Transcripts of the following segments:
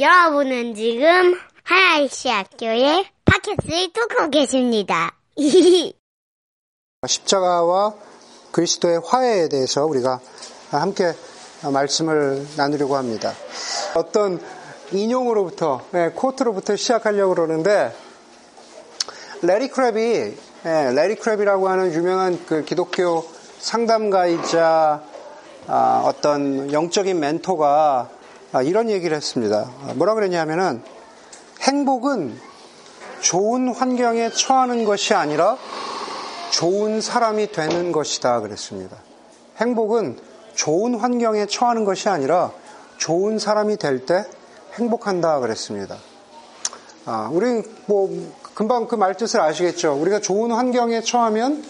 여러분은 지금 하나이시 학교의 팟캐스트를 듣고 계십니다. 십자가와 그리스도의 화해에 대해서 우리가 함께 말씀을 나누려고 합니다. 어떤 인용으로부터, 네, quote로부터 시작하려고 그러는데, 레리 크랩이, 네, 레리 크랩이라고 하는 유명한 그 기독교 상담가이자 아, 어떤 영적인 멘토가 아, 이런 얘기를 했습니다. 뭐라 그랬냐면은 행복은 좋은 환경에 처하는 것이 아니라 좋은 사람이 되는 것이다 그랬습니다. 행복은 좋은 환경에 처하는 것이 아니라 좋은 사람이 될 때 행복한다 그랬습니다. 아, 우리 뭐 금방 그 말뜻을 아시겠죠? 우리가 좋은 환경에 처하면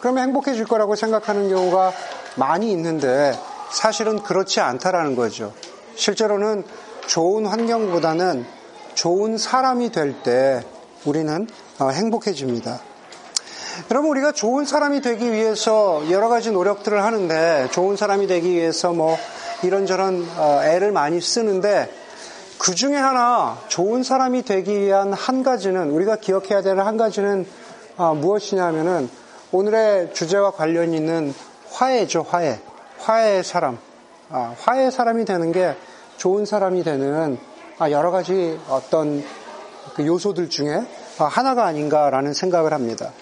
그러면 행복해질 거라고 생각하는 경우가 많이 있는데 사실은 그렇지 않다라는 거죠. 실제로는 좋은 환경보다는 좋은 사람이 될 때 우리는 어, 행복해집니다. 여러분 우리가 좋은 사람이 되기 위해서 여러 가지 노력들을 하는데 좋은 사람이 되기 위해서 뭐 이런저런 어, 애를 많이 쓰는데 그 중에 하나 좋은 사람이 되기 위한 한 가지는 우리가 기억해야 되는 한 가지는 어, 무엇이냐면은 오늘의 주제와 관련 있는 화해죠 화해 화해의 사람 아, 화해의 사람이 되는 게 좋은 사람이 되는 아, 여러 가지 어떤 그 요소들 중에 하나가 아닌가라는 생각을 합니다.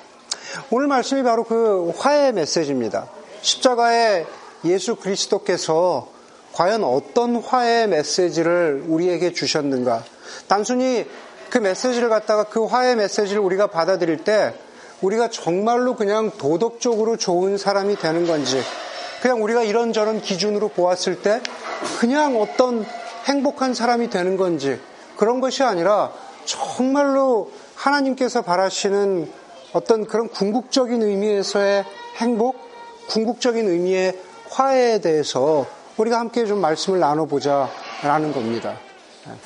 오늘 말씀이 바로 그 화해의 메시지입니다. 십자가의 예수 그리스도께서 과연 어떤 화해의 메시지를 우리에게 주셨는가? 단순히 그 메시지를 갖다가 그 화해의 메시지를 우리가 받아들일 때 우리가 정말로 그냥 도덕적으로 좋은 사람이 되는 건지 그냥 우리가 이런저런 기준으로 보았을 때 그냥 어떤 행복한 사람이 되는 건지 그런 것이 아니라 정말로 하나님께서 바라시는 어떤 그런 궁극적인 의미에서의 행복, 궁극적인 의미의 화해에 대해서 우리가 함께 좀 말씀을 나눠보자 라는 겁니다.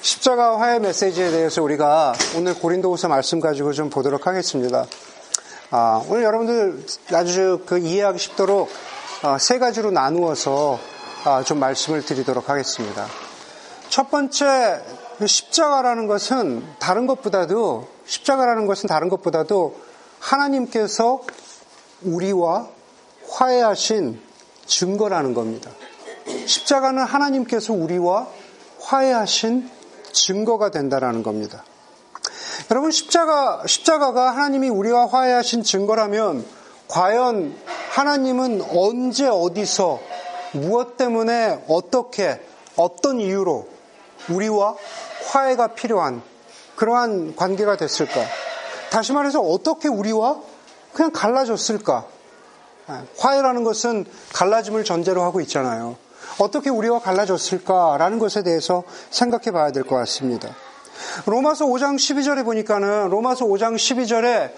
십자가 화해 메시지에 대해서 우리가 오늘 고린도후서 말씀 가지고 좀 보도록 하겠습니다. 아, 오늘 여러분들 아주 그 이해하기 쉽도록 아, 세 가지로 나누어서 아, 좀 말씀을 드리도록 하겠습니다. 첫 번째 십자가라는 것은 다른 것보다도 십자가라는 것은 다른 것보다도 하나님께서 우리와 화해하신 증거라는 겁니다. 십자가는 하나님께서 우리와 화해하신 증거가 된다라는 겁니다. 여러분 십자가 십자가가 하나님이 우리와 화해하신 증거라면 과연 하나님은 언제 어디서 무엇 때문에 어떻게 어떤 이유로 우리와 화해가 필요한 그러한 관계가 됐을까? 다시 말해서 어떻게 우리와 그냥 갈라졌을까? 아, 화해라는 것은 갈라짐을 전제로 하고 있잖아요. 어떻게 우리와 갈라졌을까라는 것에 대해서 생각해 봐야 될 것 같습니다. 로마서 5장 12절에 보니까는 로마서 5장 12절에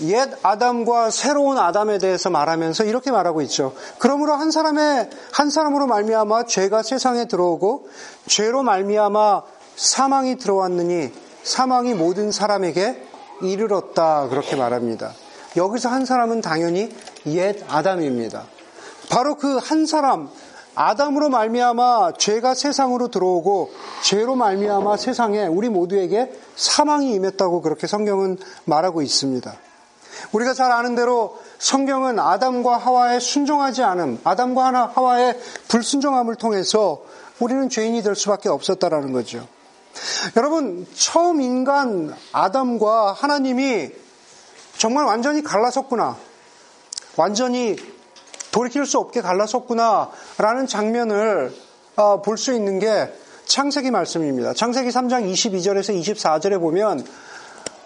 옛 아담과 새로운 아담에 대해서 말하면서 이렇게 말하고 있죠. 그러므로 한 사람의 한 사람으로 말미암아 죄가 세상에 들어오고 죄로 말미암아 사망이 들어왔느니 사망이 모든 사람에게 이르렀다 그렇게 말합니다. 여기서 한 사람은 당연히 옛 아담입니다. 바로 그 한 사람 아담으로 말미암아 죄가 세상으로 들어오고 죄로 말미암아 세상에 우리 모두에게 사망이 임했다고 그렇게 성경은 말하고 있습니다. 우리가 잘 아는 대로 성경은 아담과 하와의 순종하지 않음, 아담과 하와의 불순종함을 통해서 우리는 죄인이 될 수밖에 없었다라는 거죠. 여러분, 처음 인간 아담과 하나님이 정말 완전히 갈라섰구나. 완전히 돌이킬 수 없게 갈라섰구나. 라는 장면을 어, 볼수 있는 게 창세기 말씀입니다. 창세기 3장 22절에서 24절에 보면,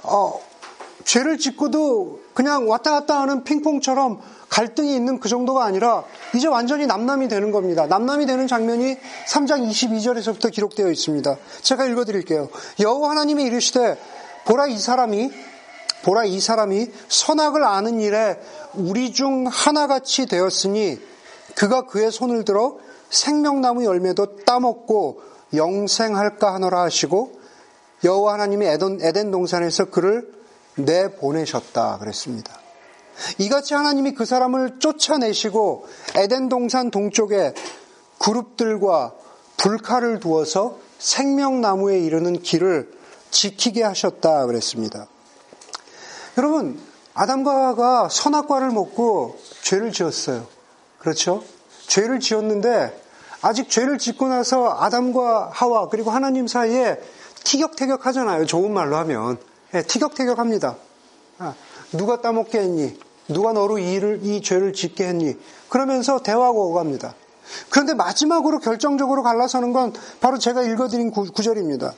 어, 죄를 짓고도 그냥 왔다 갔다 하는 핑퐁처럼 갈등이 있는 그 정도가 아니라 이제 완전히 남남이 되는 겁니다. 남남이 되는 장면이 3장 22절에서부터 기록되어 있습니다. 제가 읽어드릴게요. 여호와 하나님이 이르시되 보라 이 사람이 보라 이 사람이 선악을 아는 일에 우리 중 하나같이 되었으니 그가 그의 손을 들어 생명나무 열매도 따먹고 영생할까 하노라 하시고 여호와 하나님이 에덴, 에덴 동산에서 그를 내보내셨다 그랬습니다. 이같이 하나님이 그 사람을 쫓아내시고 에덴 동산 동쪽에 그룹들과 불칼을 두어서 생명나무에 이르는 길을 지키게 하셨다 그랬습니다. 여러분, 아담과 하와가 선악과를 먹고 죄를 지었어요. 그렇죠? 죄를 지었는데 아직 죄를 짓고 나서 아담과 하와 그리고 하나님 사이에 티격태격 하잖아요. 좋은 말로 하면. 네, 티격태격 합니다. 아, 누가 따먹게 했니? 누가 너로 이 일을, 이 죄를 짓게 했니? 그러면서 대화가 오갑니다. 그런데 마지막으로 결정적으로 갈라서는 건 바로 제가 읽어드린 구, 구절입니다.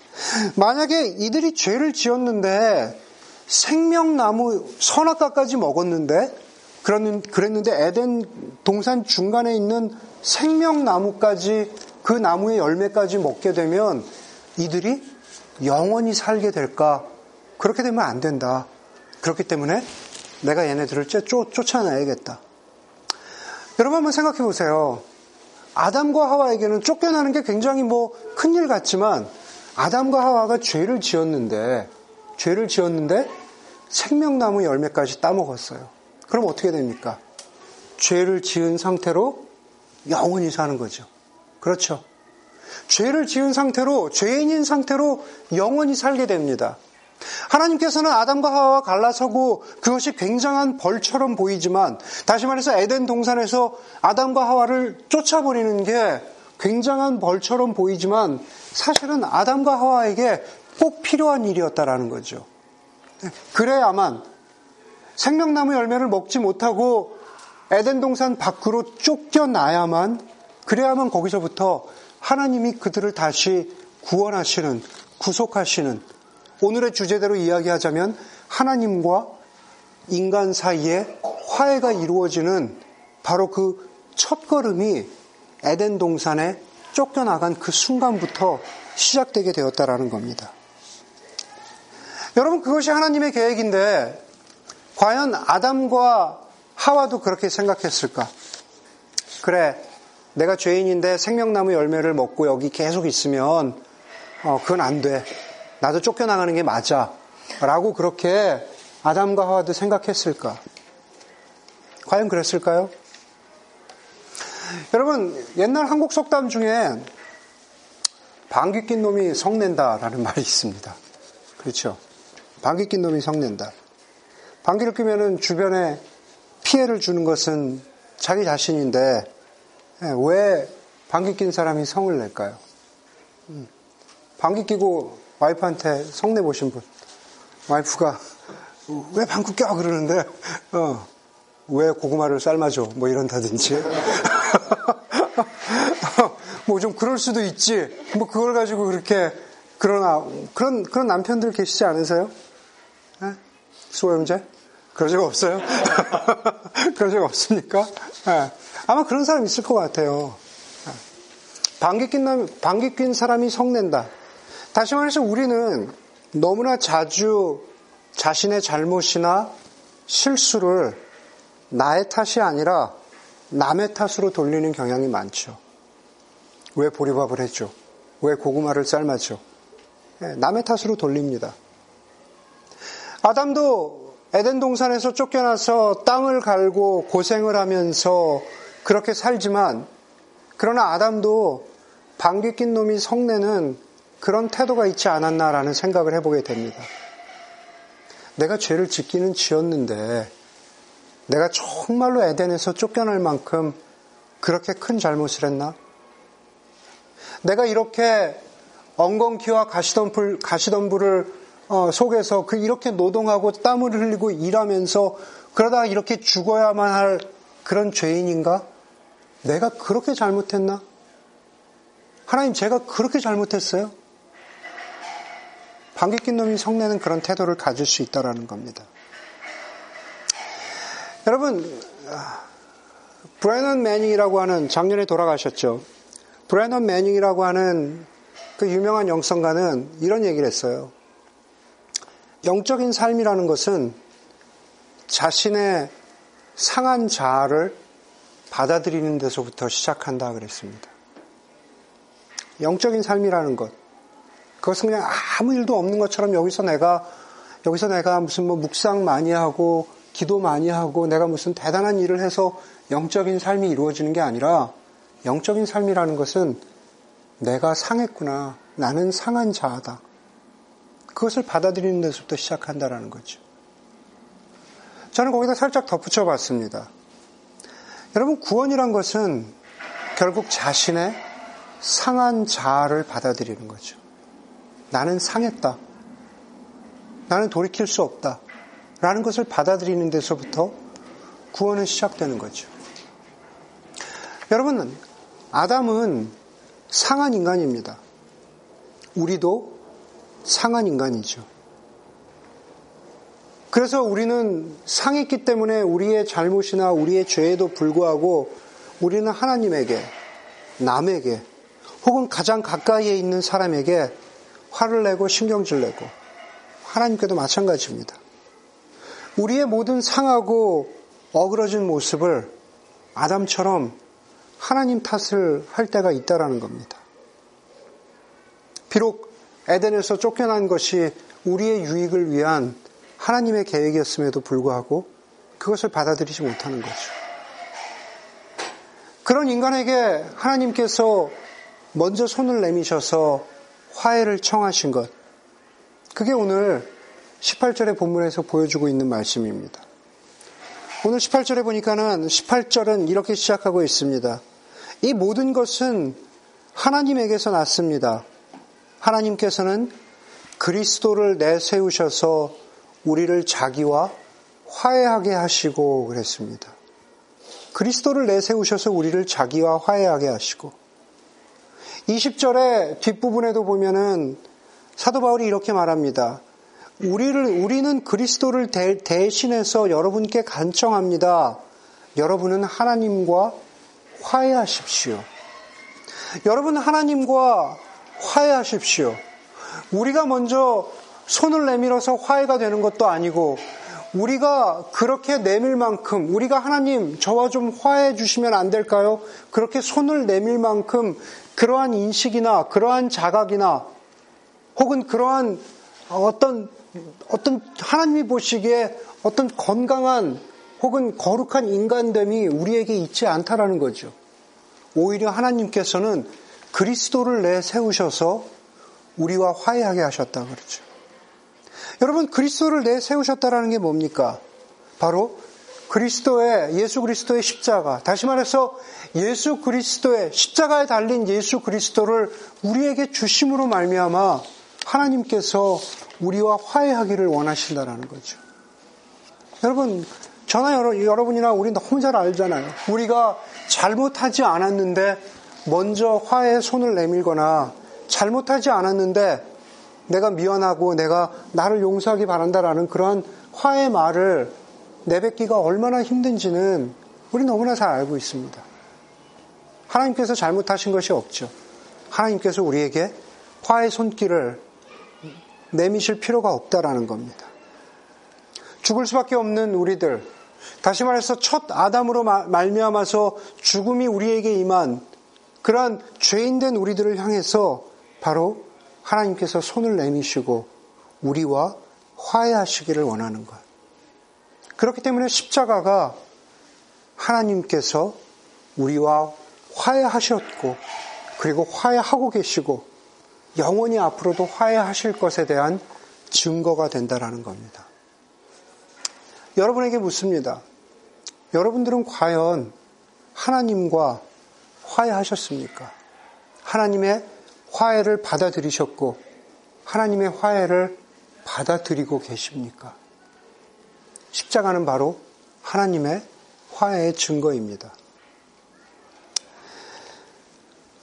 만약에 이들이 죄를 지었는데 생명나무 선악과까지 먹었는데 그랬는데 에덴 동산 중간에 있는 생명나무까지 그 나무의 열매까지 먹게 되면 이들이 영원히 살게 될까? 그렇게 되면 안 된다. 그렇기 때문에 내가 얘네들을 쫓, 쫓아내야겠다. 여러분 한번 생각해 보세요. 아담과 하와에게는 쫓겨나는 게 굉장히 뭐 큰일 같지만 아담과 하와가 죄를 지었는데 죄를 지었는데 생명나무 열매까지 따먹었어요. 그럼 어떻게 됩니까? 죄를 지은 상태로 영원히 사는 거죠. 그렇죠. 죄를 지은 상태로 죄인인 상태로 영원히 살게 됩니다. 하나님께서는 아담과 하와와 갈라서고 그것이 굉장한 벌처럼 보이지만 다시 말해서 에덴 동산에서 아담과 하와를 쫓아버리는 게 굉장한 벌처럼 보이지만 사실은 아담과 하와에게 꼭 필요한 일이었다라는 거죠. 그래야만 생명나무 열매를 먹지 못하고 에덴 동산 밖으로 쫓겨나야만 그래야만 거기서부터 하나님이 그들을 다시 구원하시는 구속하시는 오늘의 주제대로 이야기하자면 하나님과 인간 사이에 화해가 이루어지는 바로 그 첫걸음이 에덴 동산에 쫓겨나간 그 순간부터 시작되게 되었다라는 겁니다. 여러분 그것이 하나님의 계획인데 과연 아담과 하와도 그렇게 생각했을까? 그래, 내가 죄인인데 생명나무 열매를 먹고 여기 계속 있으면 어, 그건 안 돼. 나도 쫓겨나가는 게 맞아. 라고 그렇게 아담과 하와도 생각했을까? 과연 그랬을까요? 여러분, 옛날 한국 속담 중에 방귀 낀 놈이 성낸다라는 말이 있습니다. 그렇죠? 방귀 낀 놈이 성낸다. 방귀를 뀌면은 주변에 피해를 주는 것은 자기 자신인데 예, 왜 방귀 낀 사람이 성을 낼까요? 음, 방귀 끼고 와이프한테 성내 보신 분, 와이프가 왜 방귀 껴 그러는데 어, 왜 고구마를 삶아줘 뭐 이런다든지 뭐 좀 그럴 수도 있지 뭐 그걸 가지고 그렇게 그러나 그런 그런 남편들 계시지 않으세요? 네? 수호형제? 그런 적 없어요? 그런 적 없습니까? 네. 아마 그런 사람 있을 것 같아요. 네. 방귀 낀, 방귀 낀 사람이 성낸다. 다시 말해서 우리는 너무나 자주 자신의 잘못이나 실수를 나의 탓이 아니라 남의 탓으로 돌리는 경향이 많죠. 왜 보리밥을 했죠? 왜 고구마를 삶았죠? 네, 남의 탓으로 돌립니다. 아담도 에덴 동산에서 쫓겨나서 땅을 갈고 고생을 하면서 그렇게 살지만 그러나 아담도 방귀 낀 놈이 성내는 그런 태도가 있지 않았나라는 생각을 해보게 됩니다. 내가 죄를 짓기는 지었는데 내가 정말로 에덴에서 쫓겨날 만큼 그렇게 큰 잘못을 했나? 내가 이렇게 엉겅퀴와 가시덤불, 가시덤불을 어, 속에서 그 이렇게 노동하고 땀을 흘리고 일하면서 그러다가 이렇게 죽어야만 할 그런 죄인인가? 내가 그렇게 잘못했나? 하나님 제가 그렇게 잘못했어요? 방귀 낀 놈이 성내는 그런 태도를 가질 수 있다라는 겁니다. 여러분, 브래넌 매닝이라고 하는 작년에 돌아가셨죠. 브래넌 매닝이라고 하는 그 유명한 영성가는 이런 얘기를 했어요. 영적인 삶이라는 것은 자신의 상한 자아를 받아들이는 데서부터 시작한다 그랬습니다. 영적인 삶이라는 것. 그것은 그냥 아무 일도 없는 것처럼 여기서 내가, 여기서 내가 무슨 뭐 묵상 많이 하고, 기도 많이 하고, 내가 무슨 대단한 일을 해서 영적인 삶이 이루어지는 게 아니라, 영적인 삶이라는 것은 내가 상했구나. 나는 상한 자아다. 그것을 받아들이는 데서부터 시작한다라는 거죠. 저는 거기다 살짝 덧붙여 봤습니다. 여러분, 구원이란 것은 결국 자신의 상한 자아를 받아들이는 거죠. 나는 상했다. 나는 돌이킬 수 없다. 라는 것을 받아들이는 데서부터 구원은 시작되는 거죠. 여러분, 아담은 상한 인간입니다. 우리도 상한 인간이죠. 그래서 우리는 상했기 때문에 우리의 잘못이나 우리의 죄에도 불구하고 우리는 하나님에게, 남에게, 혹은 가장 가까이에 있는 사람에게 화를 내고 신경질 내고 하나님께도 마찬가지입니다. 우리의 모든 상하고 어그러진 모습을 아담처럼 하나님 탓을 할 때가 있다라는 겁니다. 비록 에덴에서 쫓겨난 것이 우리의 유익을 위한 하나님의 계획이었음에도 불구하고 그것을 받아들이지 못하는 거죠. 그런 인간에게 하나님께서 먼저 손을 내미셔서 화해를 청하신 것. 그게 오늘 18절의 본문에서 보여주고 있는 말씀입니다. 오늘 18절에 보니까는 18절은 이렇게 시작하고 있습니다. 이 모든 것은 하나님에게서 났습니다. 하나님께서는 그리스도를 내세우셔서 우리를 자기와 화해하게 하시고 그랬습니다. 그리스도를 내세우셔서 우리를 자기와 화해하게 하시고 20절의 뒷부분에도 보면은 사도 바울이 이렇게 말합니다. 우리를 우리는 그리스도를 대, 대신해서 여러분께 간청합니다. 여러분은 하나님과 화해하십시오. 여러분 하나님과 화해하십시오. 우리가 먼저 손을 내밀어서 화해가 되는 것도 아니고 우리가 그렇게 내밀 만큼 우리가 하나님 저와 좀 화해해 주시면 안 될까요? 그렇게 손을 내밀 만큼 그러한 인식이나 그러한 자각이나 혹은 그러한 어떤 어떤 하나님이 보시기에 어떤 건강한 혹은 거룩한 인간됨이 우리에게 있지 않다라는 거죠. 오히려 하나님께서는 그리스도를 내세우셔서 우리와 화해하게 하셨다 그러죠. 여러분 그리스도를 내세우셨다라는 게 뭡니까? 바로 그리스도의 예수 그리스도의 십자가 다시 말해서 예수 그리스도의 십자가에 달린 예수 그리스도를 우리에게 주심으로 말미암아 하나님께서 우리와 화해하기를 원하신다라는 거죠. 여러분 저나 여러, 분이나 우리 너무 잘 알잖아요. 우리가 잘못하지 않았는데 먼저 화해 손을 내밀거나 잘못하지 않았는데 내가 미안하고 내가 나를 용서하기 바란다라는 그러한 화해 말을 내뱉기가 얼마나 힘든지는 우리 너무나 잘 알고 있습니다. 하나님께서 잘못하신 것이 없죠. 하나님께서 우리에게 화해 손길을 내미실 필요가 없다라는 겁니다. 죽을 수밖에 없는 우리들, 다시 말해서 첫 아담으로 말미암아서 죽음이 우리에게 임한 그러한 죄인된 우리들을 향해서 바로 하나님께서 손을 내미시고 우리와 화해하시기를 원하는 것. 그렇기 때문에 십자가가 하나님께서 우리와 화해하셨고 그리고 화해하고 계시고 영원히 앞으로도 화해하실 것에 대한 증거가 된다라는 겁니다. 여러분에게 묻습니다. 여러분들은 과연 하나님과 화해하셨습니까? 하나님의 화해를 받아들이셨고 하나님의 화해를 받아들이고 계십니까? 십자가는 바로 하나님의 화해의 증거입니다.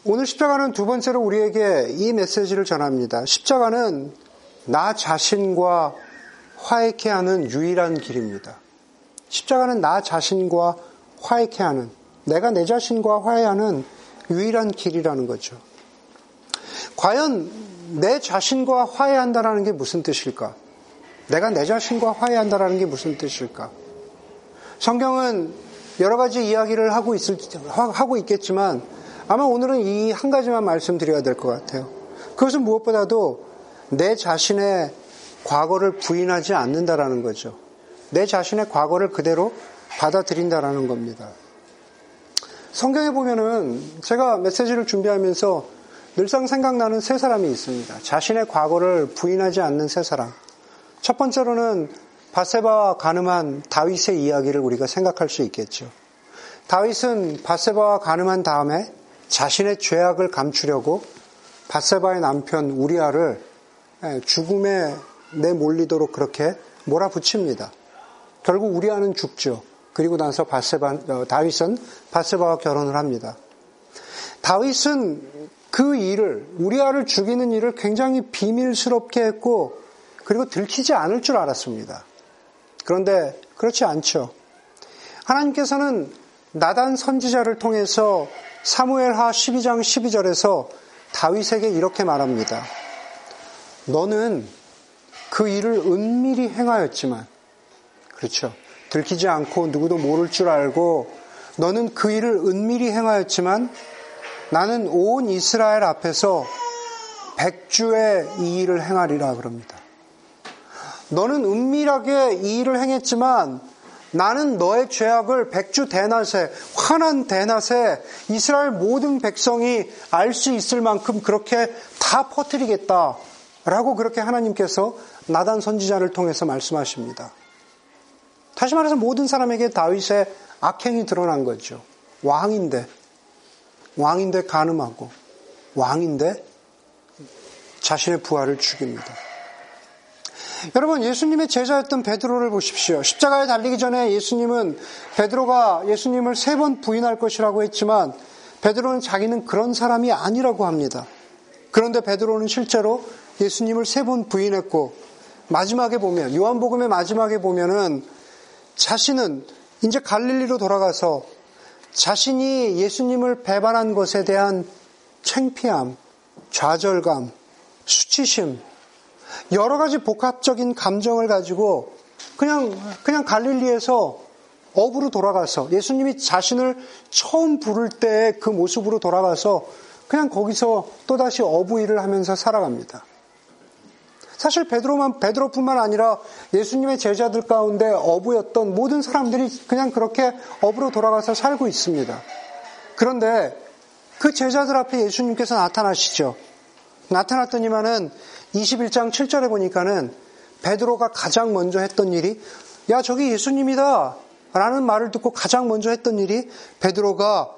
오늘 십자가는 두 번째로 우리에게 이 메시지를 전합니다. 십자가는 나 자신과 화해케 하는 유일한 길입니다. 십자가는 나 자신과 화해케 하는, 내가 내 자신과 화해하는 유일한 길이라는 거죠. 과연 내 자신과 화해한다라는 게 무슨 뜻일까? 내가 내 자신과 화해한다라는 게 무슨 뜻일까? 성경은 여러 가지 이야기를 하고 있을 하고 있겠지만 아마 오늘은 이 한 가지만 말씀드려야 될 것 같아요. 그것은 무엇보다도 내 자신의 과거를 부인하지 않는다라는 거죠. 내 자신의 과거를 그대로 받아들인다라는 겁니다. 성경에 보면은 제가 메시지를 준비하면서 늘상 생각나는 세 사람이 있습니다. 자신의 과거를 부인하지 않는 세 사람. 첫 번째로는 바세바와 가늠한 다윗의 이야기를 우리가 생각할 수 있겠죠. 다윗은 바세바와 가늠한 다음에 자신의 죄악을 감추려고 바세바의 남편 우리아를 죽음에 내몰리도록 그렇게 몰아붙입니다. 결국 우리아는 죽죠. 그리고 나서 바세바, 어, 다윗은 바세바와 결혼을 합니다. 다윗은 그 일을 우리아를 죽이는 일을 굉장히 비밀스럽게 했고 그리고 들키지 않을 줄 알았습니다. 그런데 그렇지 않죠. 하나님께서는 나단 선지자를 통해서 사무엘하 12장 12절에서 다윗에게 이렇게 말합니다. 너는 그 일을 은밀히 행하였지만, 그렇죠. 들키지 않고 누구도 모를 줄 알고, 너는 그 일을 은밀히 행하였지만, 나는 온 이스라엘 앞에서 백주의 이 일을 행하리라 그럽니다. 너는 은밀하게 이 일을 행했지만 나는 너의 죄악을 백주 대낮에 환한 대낮에 이스라엘 모든 백성이 알 수 있을 만큼 그렇게 다 퍼뜨리겠다 라고 그렇게 하나님께서 나단 선지자를 통해서 말씀하십니다. 다시 말해서 모든 사람에게 다윗의 악행이 드러난 거죠. 왕인데 왕인데 가늠하고 왕인데 자신의 부하를 죽입니다. 여러분 예수님의 제자였던 베드로를 보십시오. 십자가에 달리기 전에 예수님은 베드로가 예수님을 세 번 부인할 것이라고 했지만 베드로는 자기는 그런 사람이 아니라고 합니다. 그런데 베드로는 실제로 예수님을 세 번 부인했고 마지막에 보면 요한복음의 마지막에 보면은 자신은 이제 갈릴리로 돌아가서 자신이 예수님을 배반한 것에 대한 창피함, 좌절감, 수치심, 여러 가지 복합적인 감정을 가지고 그냥, 그냥 갈릴리에서 업으로 돌아가서 예수님이 자신을 처음 부를 때의 그 모습으로 돌아가서 그냥 거기서 또다시 어부 일을 하면서 살아갑니다. 사실 베드로만 베드로뿐만 아니라 예수님의 제자들 가운데 어부였던 모든 사람들이 그냥 그렇게 업으로 돌아가서 살고 있습니다. 그런데 그 제자들 앞에 예수님께서 나타나시죠. 나타났더니만은 21장 7절에 보니까는 베드로가 가장 먼저 했던 일이 야 저기 예수님이다 라는 말을 듣고 가장 먼저 했던 일이 베드로가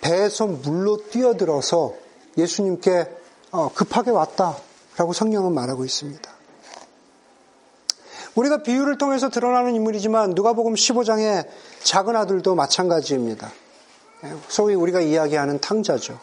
배에서 물로 뛰어들어서 예수님께 어, 급하게 왔다라고 성경은 말하고 있습니다. 우리가 비유를 통해서 드러나는 인물이지만 누가복음 15장의 작은 아들도 마찬가지입니다. 소위 우리가 이야기하는 탕자죠.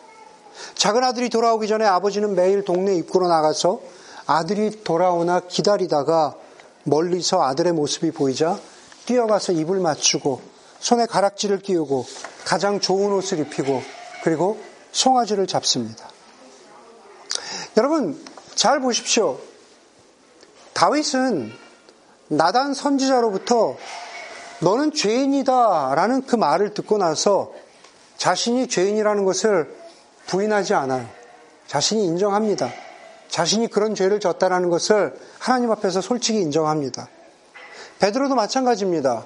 작은 아들이 돌아오기 전에 아버지는 매일 동네 입구로 나가서 아들이 돌아오나 기다리다가 멀리서 아들의 모습이 보이자 뛰어가서 입을 맞추고 손에 가락지를 끼우고 가장 좋은 옷을 입히고 그리고 송아지를 잡습니다. 여러분 잘 보십시오. 다윗은 나단 선지자로부터 너는 죄인이다 라는 그 말을 듣고 나서 자신이 죄인이라는 것을 부인하지 않아요. 자신이 인정합니다. 자신이 그런 죄를 졌다라는 것을 하나님 앞에서 솔직히 인정합니다. 베드로도 마찬가지입니다.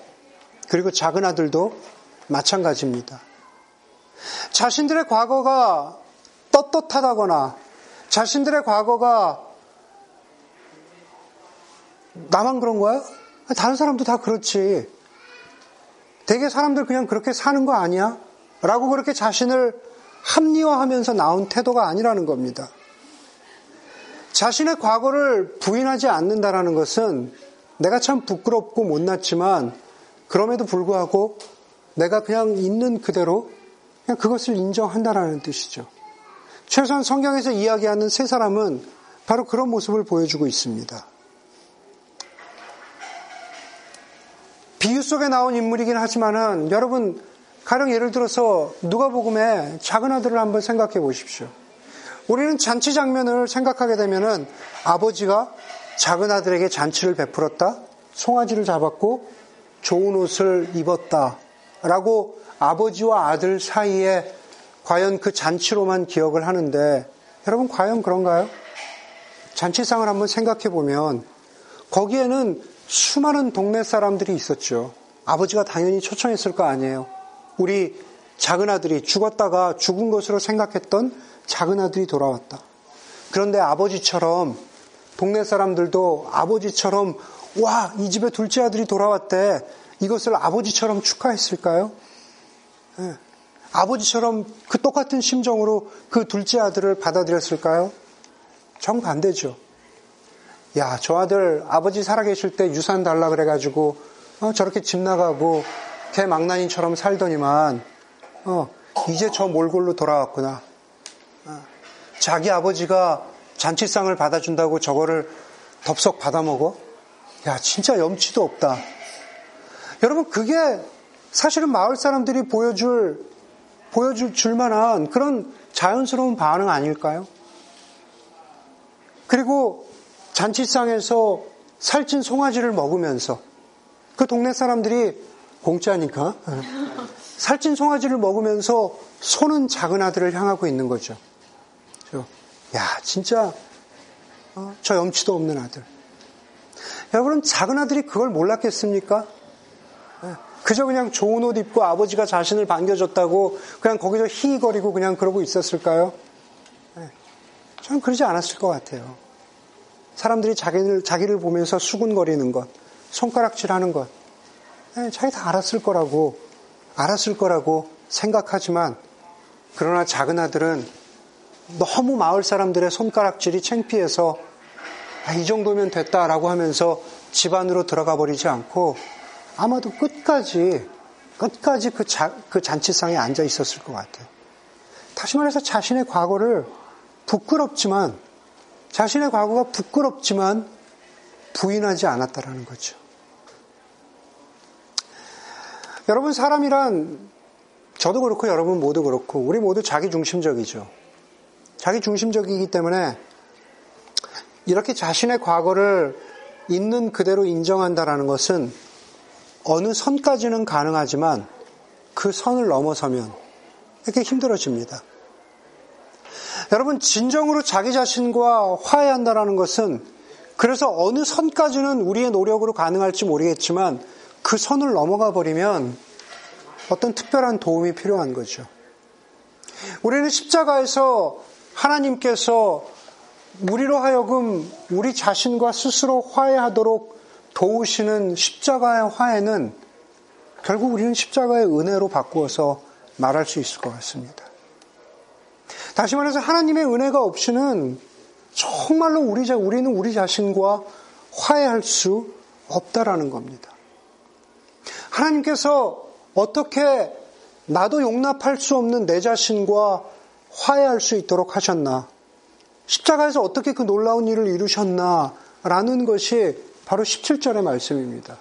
그리고 작은 아들도 마찬가지입니다. 자신들의 과거가 떳떳하다거나 자신들의 과거가 나만 그런 거야? 다른 사람도 다 그렇지. 대개 사람들 그냥 그렇게 사는 거 아니야? 라고 그렇게 자신을 합리화하면서 나온 태도가 아니라는 겁니다. 자신의 과거를 부인하지 않는다라는 것은 내가 참 부끄럽고 못났지만 그럼에도 불구하고 내가 그냥 있는 그대로 그냥 그것을 인정한다라는 뜻이죠. 최소한 성경에서 이야기하는 세 사람은 바로 그런 모습을 보여주고 있습니다. 비유 속에 나온 인물이긴 하지만은 여러분 가령 예를 들어서 누가복음의 작은 아들을 한번 생각해 보십시오. 우리는 잔치 장면을 생각하게 되면은 아버지가 작은 아들에게 잔치를 베풀었다, 송아지를 잡았고 좋은 옷을 입었다, 라고 아버지와 아들 사이에 과연 그 잔치로만 기억을 하는데 여러분 과연 그런가요? 잔치상을 한번 생각해 보면 거기에는 수많은 동네 사람들이 있었죠. 아버지가 당연히 초청했을 거 아니에요. 우리 작은 아들이 죽었다가 죽은 것으로 생각했던 작은 아들이 돌아왔다. 그런데 아버지처럼 동네 사람들도 아버지처럼 와, 이 집에 둘째 아들이 돌아왔대. 이것을 아버지처럼 축하했을까요? 네. 아버지처럼 그 똑같은 심정으로 그 둘째 아들을 받아들였을까요? 정반대죠. 야, 저 아들 아버지 살아계실 때 유산 달라 그래가지고 어, 저렇게 집 나가고 개 망나니처럼 살더니만 어, 이제 저 몰골로 돌아왔구나. 어, 자기 아버지가 잔치상을 받아준다고 저거를 덥석 받아먹어? 야, 진짜 염치도 없다. 여러분, 그게 사실은 마을 사람들이 보여줄, 보여줄 줄만한 그런 자연스러운 반응 아닐까요? 그리고 잔치상에서 살찐 송아지를 먹으면서 그 동네 사람들이 공짜니까 예. 살찐 송아지를 먹으면서 손은 작은 아들을 향하고 있는 거죠. 야, 진짜 어, 저 염치도 없는 아들. 여러분 작은 아들이 그걸 몰랐겠습니까? 예. 그저 그냥 좋은 옷 입고 아버지가 자신을 반겨줬다고 그냥 거기서 희희거리고 그냥 그러고 있었을까요? 예. 저는 그러지 않았을 것 같아요. 사람들이 자기를, 자기를 보면서 수군거리는 것, 손가락질 하는 것, 예, 자기 다 알았을 거라고, 알았을 거라고 생각하지만, 그러나 작은 아들은 너무 마을 사람들의 손가락질이 창피해서 아, 이 정도면 됐다라고 하면서 집 안으로 들어가 버리지 않고 아마도 끝까지 끝까지 그, 자, 그 잔치상에 앉아 있었을 것 같아요. 다시 말해서 자신의 과거를 부끄럽지만 자신의 과거가 부끄럽지만 부인하지 않았다라는 거죠. 여러분 사람이란 저도 그렇고 여러분 모두 그렇고 우리 모두 자기 중심적이죠. 자기 중심적이기 때문에 이렇게 자신의 과거를 있는 그대로 인정한다라는 것은 어느 선까지는 가능하지만 그 선을 넘어서면 이렇게 힘들어집니다. 여러분, 진정으로 자기 자신과 화해한다라는 것은 그래서 어느 선까지는 우리의 노력으로 가능할지 모르겠지만 그 선을 넘어가 버리면 어떤 특별한 도움이 필요한 거죠. 우리는 십자가에서 하나님께서 우리로 하여금 우리 자신과 스스로 화해하도록 도우시는 십자가의 화해는 결국 우리는 십자가의 은혜로 바꾸어서 말할 수 있을 것 같습니다. 다시 말해서 하나님의 은혜가 없이는 정말로 우리 자, 우리는 우리 자신과 화해할 수 없다라는 겁니다. 하나님께서 어떻게 나도 용납할 수 없는 내 자신과 화해할 수 있도록 하셨나? 십자가에서 어떻게 그 놀라운 일을 이루셨나? 라는 것이 바로 17절의 말씀입니다.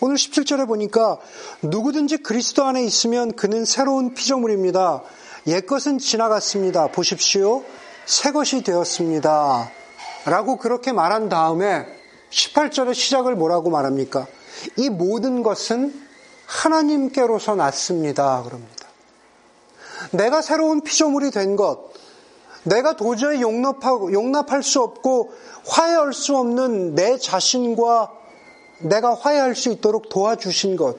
오늘 17절에 보니까 누구든지 그리스도 안에 있으면 그는 새로운 피조물입니다. 옛것은 지나갔습니다. 보십시오. 새 것이 되었습니다. 라고 그렇게 말한 다음에 18절의 시작을 뭐라고 말합니까? 이 모든 것은 하나님께로서 났습니다. 그럽니다. 내가 새로운 피조물이 된 것, 내가 도저히 용납하고, 용납할 수 없고 화해할 수 없는 내 자신과 내가 화해할 수 있도록 도와주신 것.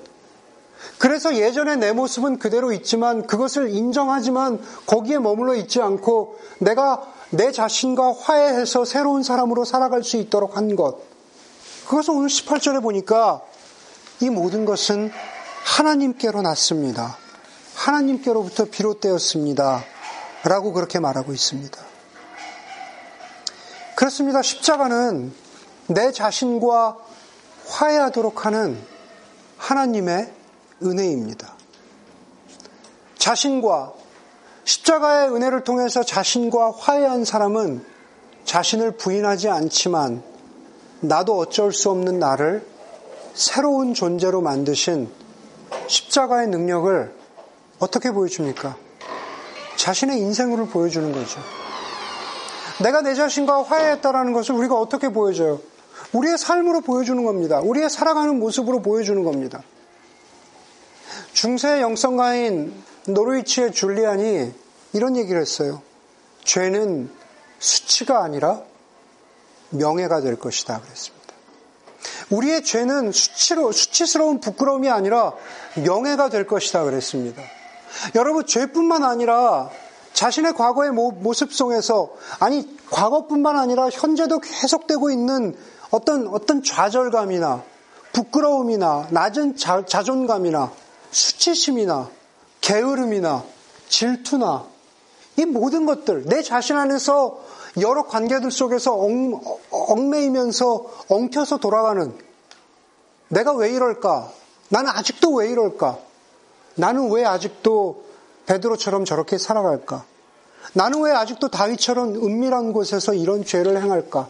그래서 예전에 내 모습은 그대로 있지만 그것을 인정하지만 거기에 머물러 있지 않고 내가 내 자신과 화해해서 새로운 사람으로 살아갈 수 있도록 한 것. 그것을 오늘 18절에 보니까 이 모든 것은 하나님께로 났습니다. 하나님께로부터 비롯되었습니다. 라고 그렇게 말하고 있습니다. 그렇습니다. 십자가는 내 자신과 화해하도록 하는 하나님의 은혜입니다. 자신과 십자가의 은혜를 통해서 자신과 화해한 사람은 자신을 부인하지 않지만 나도 어쩔 수 없는 나를 새로운 존재로 만드신 십자가의 능력을 어떻게 보여줍니까? 자신의 인생으로 보여주는 거죠. 내가 내 자신과 화해했다라는 것을 우리가 어떻게 보여줘요? 우리의 삶으로 보여주는 겁니다. 우리의 살아가는 모습으로 보여주는 겁니다. 중세 영성가인 노르위치의 줄리안이 이런 얘기를 했어요. 죄는 수치가 아니라 명예가 될 것이다. 그랬습니다. 우리의 죄는 수치로, 수치스러운 부끄러움이 아니라 명예가 될 것이다. 그랬습니다. 여러분, 죄뿐만 아니라 자신의 과거의 모습 속에서, 아니, 과거뿐만 아니라 현재도 계속되고 있는 어떤, 어떤 좌절감이나 부끄러움이나 낮은 자, 자존감이나 수치심이나 게으름이나 질투나 이 모든 것들, 내 자신 안에서 여러 관계들 속에서 얽, 얽매이면서 엉켜서 돌아가는 내가 왜 이럴까? 나는 아직도 왜 이럴까? 나는 왜 아직도 베드로처럼 저렇게 살아갈까? 나는 왜 아직도 다윗처럼 은밀한 곳에서 이런 죄를 행할까?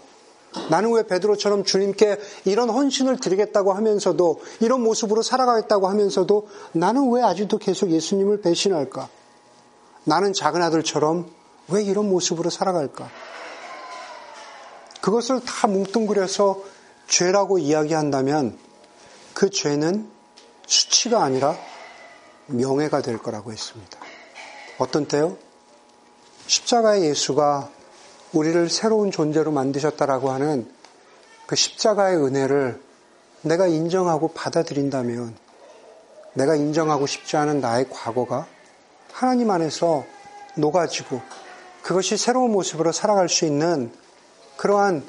나는 왜 베드로처럼 주님께 이런 헌신을 드리겠다고 하면서도 이런 모습으로 살아가겠다고 하면서도 나는 왜 아직도 계속 예수님을 배신할까? 나는 작은 아들처럼 왜 이런 모습으로 살아갈까? 그것을 다 뭉뚱그려서 죄라고 이야기한다면 그 죄는 수치가 아니라 명예가 될 거라고 했습니다. 어떤 때요? 십자가의 예수가 우리를 새로운 존재로 만드셨다라고 하는 그 십자가의 은혜를 내가 인정하고 받아들인다면 내가 인정하고 싶지 않은 나의 과거가 하나님 안에서 녹아지고 그것이 새로운 모습으로 살아갈 수 있는 그러한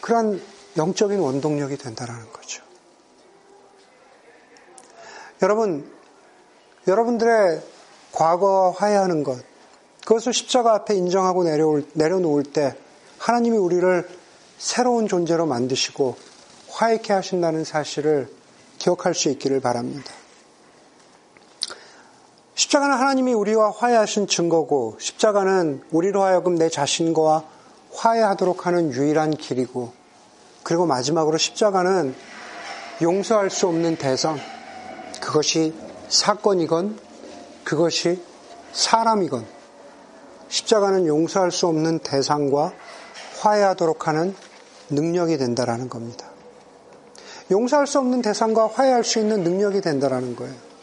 그러한 영적인 원동력이 된다라는 거죠. 여러분, 여러분들의 과거와 화해하는 것, 그것을 십자가 앞에 인정하고 내려올, 내려놓을 때 하나님이 우리를 새로운 존재로 만드시고 화해케 하신다는 사실을 기억할 수 있기를 바랍니다. 십자가는 하나님이 우리와 화해하신 증거고 십자가는 우리로 하여금 내 자신과 화해하도록 하는 유일한 길이고 그리고 마지막으로 십자가는 용서할 수 없는 대상 그것이 사건이건 그것이 사람이건 십자가는 용서할 수 없는 대상과 화해하도록 하는 능력이 된다라는 겁니다. 용서할 수 없는 대상과 화해할 수 있는 능력이 된다라는 거예요.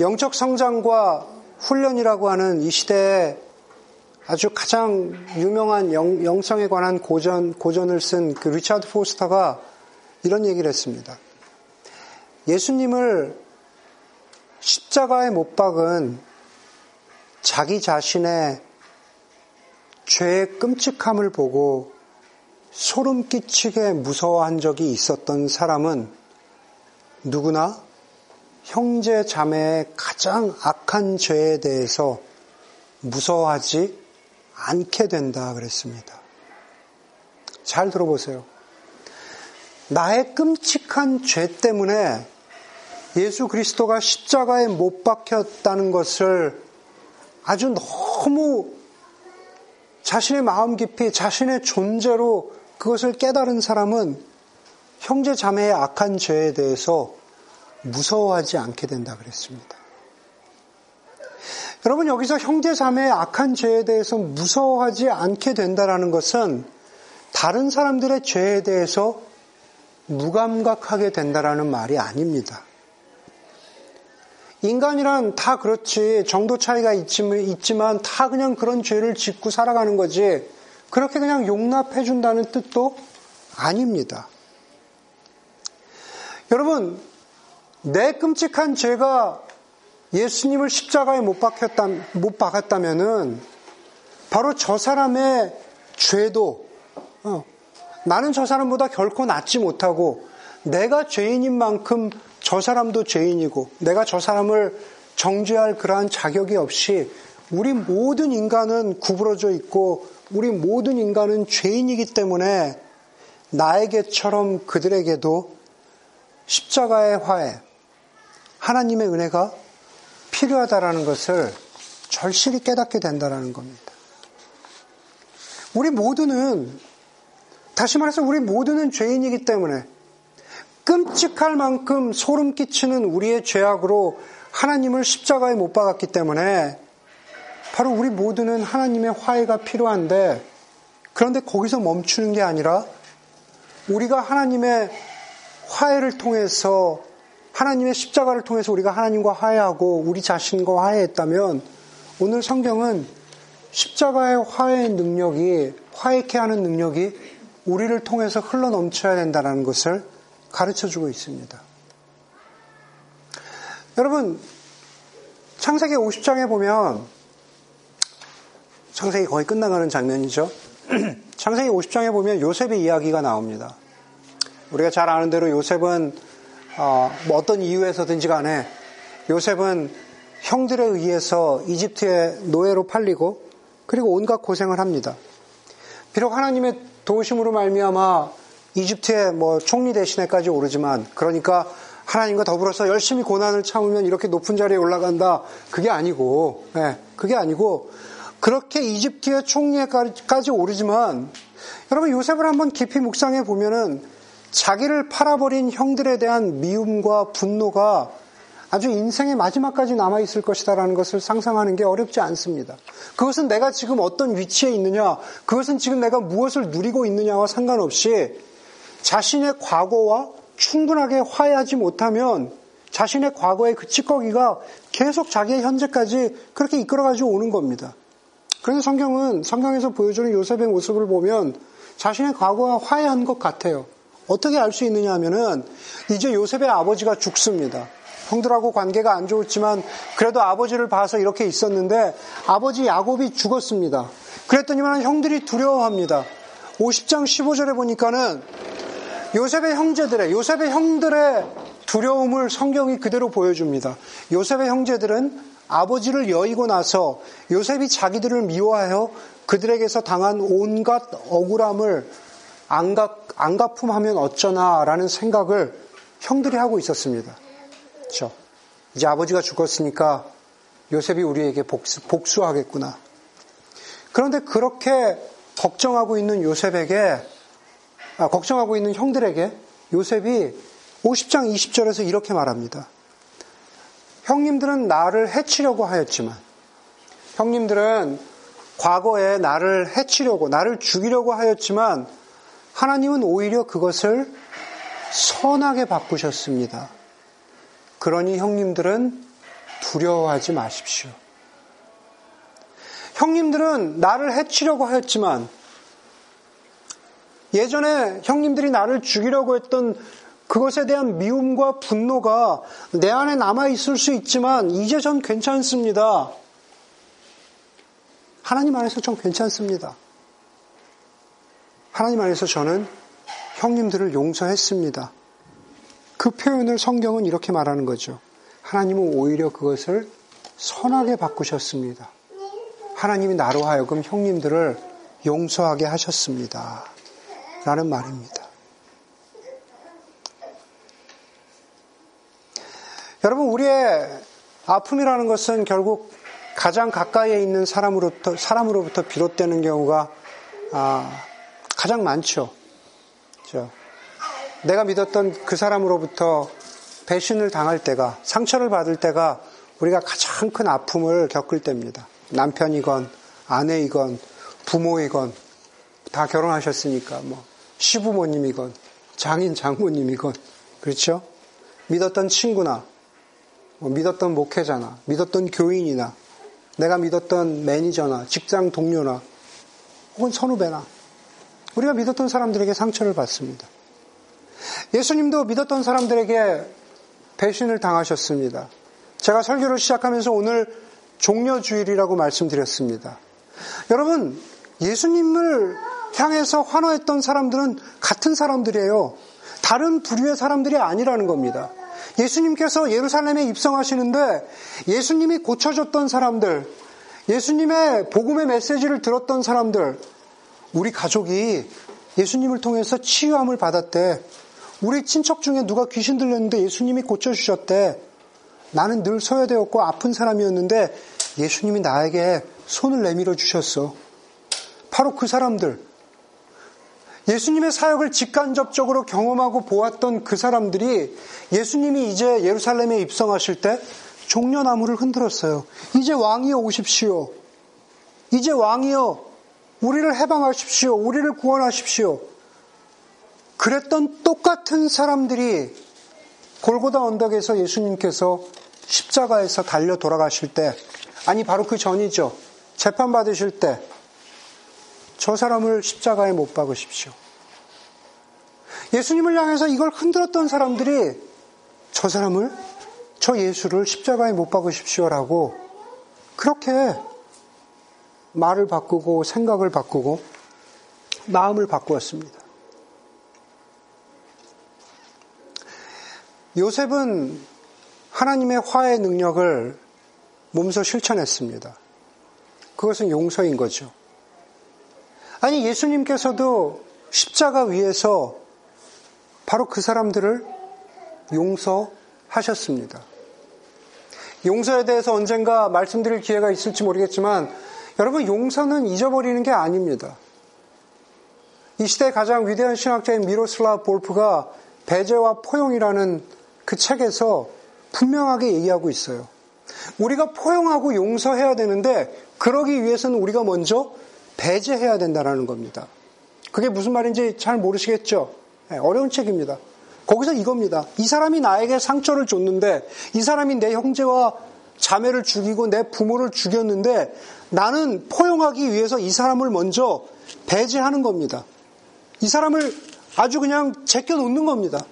영적 성장과 훈련이라고 하는 이 시대에 아주 가장 유명한 영, 성에 관한 고전, 고전을 쓴 그 리차드 포스터가 이런 얘기를 했습니다. 예수님을 십자가에 못 박은 자기 자신의 죄의 끔찍함을 보고 소름 끼치게 무서워한 적이 있었던 사람은 누구나 형제 자매의 가장 악한 죄에 대해서 무서워하지 않게 된다 그랬습니다. 잘 들어보세요. 나의 끔찍한 죄 때문에 예수 그리스도가 십자가에 못 박혔다는 것을 아주 너무 자신의 마음 깊이 자신의 존재로 그것을 깨달은 사람은 형제 자매의 악한 죄에 대해서 무서워하지 않게 된다 그랬습니다. 여러분 여기서 형제 자매의 악한 죄에 대해서 무서워하지 않게 된다라는 것은 다른 사람들의 죄에 대해서 무감각하게 된다라는 말이 아닙니다. 인간이란 다 그렇지 정도 차이가 있지만 다 그냥 그런 죄를 짓고 살아가는 거지 그렇게 그냥 용납해 준다는 뜻도 아닙니다. 여러분 내 끔찍한 죄가 예수님을 십자가에 못 박혔다 못 박았다면은 바로 저 사람의 죄도 어, 나는 저 사람보다 결코 낫지 못하고 내가 죄인인 만큼 저 사람도 죄인이고 내가 저 사람을 정죄할 그러한 자격이 없이 우리 모든 인간은 구부러져 있고 우리 모든 인간은 죄인이기 때문에 나에게처럼 그들에게도 십자가의 화해, 하나님의 은혜가 필요하다라는 것을 절실히 깨닫게 된다라는 겁니다. 우리 모두는 다시 말해서 우리 모두는 죄인이기 때문에 끔찍할 만큼 소름 끼치는 우리의 죄악으로 하나님을 십자가에 못 박았기 때문에 바로 우리 모두는 하나님의 화해가 필요한데 그런데 거기서 멈추는 게 아니라 우리가 하나님의 화해를 통해서 하나님의 십자가를 통해서 우리가 하나님과 화해하고 우리 자신과 화해했다면 오늘 성경은 십자가의 화해의 능력이 화해케 하는 능력이 우리를 통해서 흘러 넘쳐야 된다는 것을 가르쳐 주고 있습니다. 여러분, 창세기 50장에 보면 창세기 거의 끝나가는 장면이죠. 창세기 50장에 보면 요셉의 이야기가 나옵니다. 우리가 잘 아는 대로 요셉은 어, 뭐 어떤 이유에서든지 간에 요셉은 형들에 의해서 이집트의 노예로 팔리고 그리고 온갖 고생을 합니다. 비록 하나님의 도우심으로 말미암아 이집트의 뭐 총리 대신에까지 오르지만 그러니까 하나님과 더불어서 열심히 고난을 참으면 이렇게 높은 자리에 올라간다. 그게 아니고, 네, 그게 아니고 그렇게 이집트의 총리에까지 오르지만 여러분 요셉을 한번 깊이 묵상해 보면은 자기를 팔아버린 형들에 대한 미움과 분노가 아주 인생의 마지막까지 남아있을 것이다라는 것을 상상하는 게 어렵지 않습니다. 그것은 내가 지금 어떤 위치에 있느냐, 그것은 지금 내가 무엇을 누리고 있느냐와 상관없이 자신의 과거와 충분하게 화해하지 못하면 자신의 과거의 그 찌꺼기가 계속 자기의 현재까지 그렇게 이끌어가지고 오는 겁니다. 그래서 성경은 성경에서 보여주는 요셉의 모습을 보면 자신의 과거와 화해한 것 같아요. 어떻게 알 수 있느냐 하면은 이제 요셉의 아버지가 죽습니다. 형들하고 관계가 안 좋았지만 그래도 아버지를 봐서 이렇게 있었는데 아버지 야곱이 죽었습니다. 그랬더니만 형들이 두려워합니다. 50장 15절에 보니까는 요셉의 형제들의 요셉의 형들의 두려움을 성경이 그대로 보여줍니다. 요셉의 형제들은 아버지를 여의고 나서 요셉이 자기들을 미워하여 그들에게서 당한 온갖 억울함을 안갚, 안갚음하면 어쩌나라는 생각을 형들이 하고 있었습니다. 그렇죠? 이제 아버지가 죽었으니까 요셉이 우리에게 복수, 복수하겠구나. 그런데 그렇게 걱정하고 있는 요셉에게 아, 걱정하고 있는 형들에게 요셉이 50장 20절에서 이렇게 말합니다. 형님들은 나를 해치려고 하였지만, 형님들은 과거에 나를 해치려고, 나를 죽이려고 하였지만, 하나님은 오히려 그것을 선하게 바꾸셨습니다. 그러니 형님들은 두려워하지 마십시오. 형님들은 나를 해치려고 하였지만, 예전에 형님들이 나를 죽이려고 했던 그것에 대한 미움과 분노가 내 안에 남아 있을 수 있지만 이제 전 괜찮습니다. 하나님 안에서 전 괜찮습니다. 하나님 안에서 저는 형님들을 용서했습니다. 그 표현을 성경은 이렇게 말하는 거죠. 하나님은 오히려 그것을 선하게 바꾸셨습니다. 하나님이 나로 하여금 형님들을 용서하게 하셨습니다. 라는 말입니다. 여러분, 우리의 아픔이라는 것은 결국 가장 가까이에 있는 사람으로부터, 사람으로부터 비롯되는 경우가 아, 가장 많죠. 그렇죠? 내가 믿었던 그 사람으로부터 배신을 당할 때가, 상처를 받을 때가 우리가 가장 큰 아픔을 겪을 때입니다. 남편이건, 아내이건, 부모이건, 다 결혼하셨으니까, 뭐, 시부모님이건 장인 장모님이건 그렇죠? 믿었던 친구나 뭐 믿었던 목회자나 믿었던 교인이나 내가 믿었던 매니저나 직장 동료나 혹은 선후배나 우리가 믿었던 사람들에게 상처를 받습니다. 예수님도 믿었던 사람들에게 배신을 당하셨습니다. 제가 설교를 시작하면서 오늘 종려주일이라고 말씀드렸습니다. 여러분, 예수님을 향해서 환호했던 사람들은 같은 사람들이에요. 다른 부류의 사람들이 아니라는 겁니다. 예수님께서 예루살렘에 입성하시는데 예수님이 고쳐줬던 사람들, 예수님의 복음의 메시지를 들었던 사람들, 우리 가족이 예수님을 통해서 치유함을 받았대. 우리 친척 중에 누가 귀신 들렸는데 예수님이 고쳐주셨대. 나는 늘 소외되었고 아픈 사람이었는데 예수님이 나에게 손을 내밀어 주셨어. 바로 그 사람들, 예수님의 사역을 직간접적으로 경험하고 보았던 그 사람들이 예수님이 이제 예루살렘에 입성하실 때 종려나무를 흔들었어요. 이제 왕이여 오십시오. 이제 왕이여 우리를 해방하십시오. 우리를 구원하십시오. 그랬던 똑같은 사람들이 골고다 언덕에서 예수님께서 십자가에서 달려 돌아가실 때, 아니, 바로 그 전이죠. 재판받으실 때, 저 사람을 십자가에 못 박으십시오. 예수님을 향해서 이걸 흔들었던 사람들이 저 사람을 저 예수를 십자가에 못 박으십시오라고 그렇게 말을 바꾸고 생각을 바꾸고 마음을 바꾸었습니다. 요셉은 하나님의 화해 능력을 몸소 실천했습니다. 그것은 용서인 거죠. 아니, 예수님께서도 십자가 위에서 바로 그 사람들을 용서하셨습니다. 용서에 대해서 언젠가 말씀드릴 기회가 있을지 모르겠지만 여러분 용서는 잊어버리는 게 아닙니다. 이 시대 가장 위대한 신학자인 미로슬라 볼프가 배제와 포용이라는 그 책에서 분명하게 얘기하고 있어요. 우리가 포용하고 용서해야 되는데 그러기 위해서는 우리가 먼저 배제해야 된다는 겁니다. 그게 무슨 말인지 잘 모르시겠죠? 네, 어려운 책입니다. 거기서 이겁니다. 이 사람이 나에게 상처를 줬는데 이 사람이 내 형제와 자매를 죽이고 내 부모를 죽였는데 나는 포용하기 위해서 이 사람을 먼저 배제하는 겁니다. 이 사람을 아주 그냥 제껴 놓는 겁니다.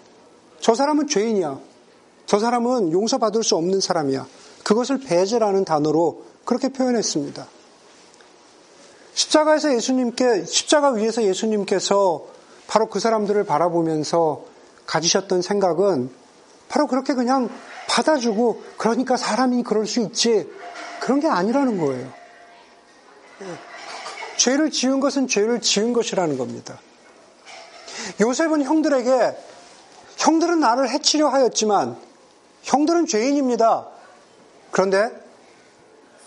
저 사람은 죄인이야. 저 사람은 용서받을 수 없는 사람이야. 그것을 배제라는 단어로 그렇게 표현했습니다. 십자가에서 예수님께, 십자가 위에서 예수님께서 바로 그 사람들을 바라보면서 가지셨던 생각은 바로 그렇게 그냥 받아주고 그러니까 사람이 그럴 수 있지 그런 게 아니라는 거예요. 죄를 지은 것은 죄를 지은 것이라는 겁니다. 요셉은 형들에게 형들은 나를 해치려 하였지만 형들은 죄인입니다. 그런데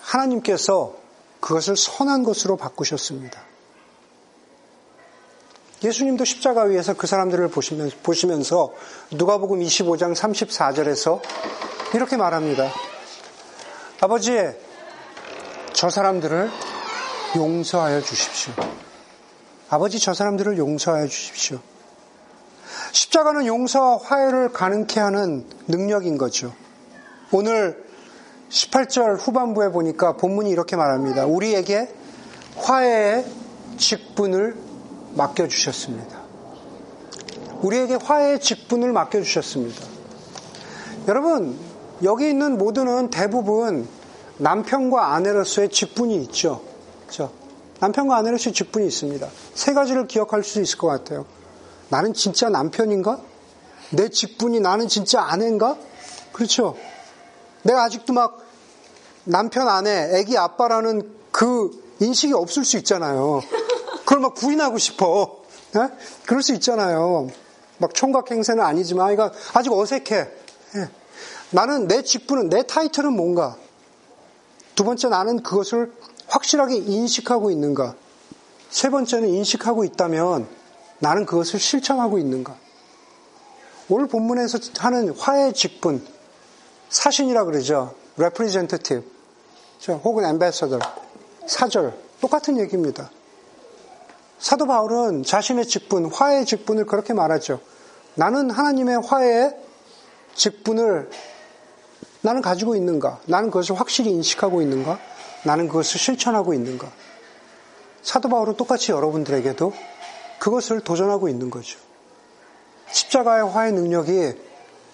하나님께서 그것을 선한 것으로 바꾸셨습니다. 예수님도 십자가 위에서 그 사람들을 보시면서 누가복음 25장 34절에서 이렇게 말합니다. 아버지, 저 사람들을 용서하여 주십시오. 아버지, 저 사람들을 용서하여 주십시오. 십자가는 용서와 화해를 가능케 하는 능력인 거죠. 오늘 18절 후반부에 보니까 본문이 이렇게 말합니다. 우리에게 화해의 직분을 맡겨주셨습니다. 우리에게 화해의 직분을 맡겨주셨습니다. 여러분, 여기 있는 모두는 대부분 남편과 아내로서의 직분이 있죠. 그렇죠? 남편과 아내로서의 직분이 있습니다. 세 가지를 기억할 수 있을 것 같아요. 나는 진짜 남편인가? 내 직분이 나는 진짜 아내인가? 그렇죠. 내가 아직도 막 남편 아내, 애기 아빠라는 그 인식이 없을 수 있잖아요. 그걸 막 부인하고 싶어. 네? 그럴 수 있잖아요. 막 총각 행세는 아니지만, 이거 아직 어색해. 네. 나는 내 직분은, 내 타이틀은 뭔가. 두 번째, 나는 그것을 확실하게 인식하고 있는가. 세 번째는 인식하고 있다면 나는 그것을 실천하고 있는가. 오늘 본문에서 하는 화해 직분, 사신이라 그러죠. representative. 혹은 ambassador. 사절. 똑같은 얘기입니다. 사도 바울은 자신의 직분, 화해의 직분을 그렇게 말하죠. 나는 하나님의 화해의 직분을 나는 가지고 있는가? 나는 그것을 확실히 인식하고 있는가? 나는 그것을 실천하고 있는가? 사도 바울은 똑같이 여러분들에게도 그것을 도전하고 있는 거죠. 십자가의 화해 능력이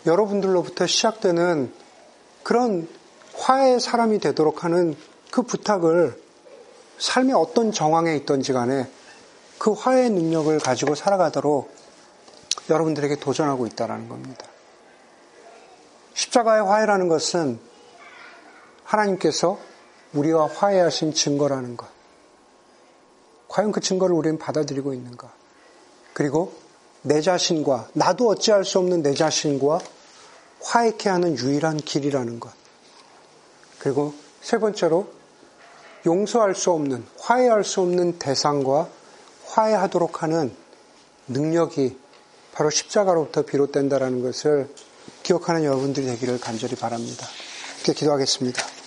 여러분들로부터 시작되는 그런 화해의 사람이 되도록 하는 그 부탁을 삶의 어떤 정황에 있던지 간에 그 화해의 능력을 가지고 살아가도록 여러분들에게 도전하고 있다는 겁니다. 십자가의 화해라는 것은 하나님께서 우리와 화해하신 증거라는 것. 과연 그 증거를 우리는 받아들이고 있는가? 그리고 내 자신과, 나도 어찌할 수 없는 내 자신과 화해케 하는 유일한 길이라는 것. 그리고 세 번째로 용서할 수 없는, 화해할 수 없는 대상과 화해하도록 하는 능력이 바로 십자가로부터 비롯된다라는 것을 기억하는 여러분들이 되기를 간절히 바랍니다. 이렇게 기도하겠습니다.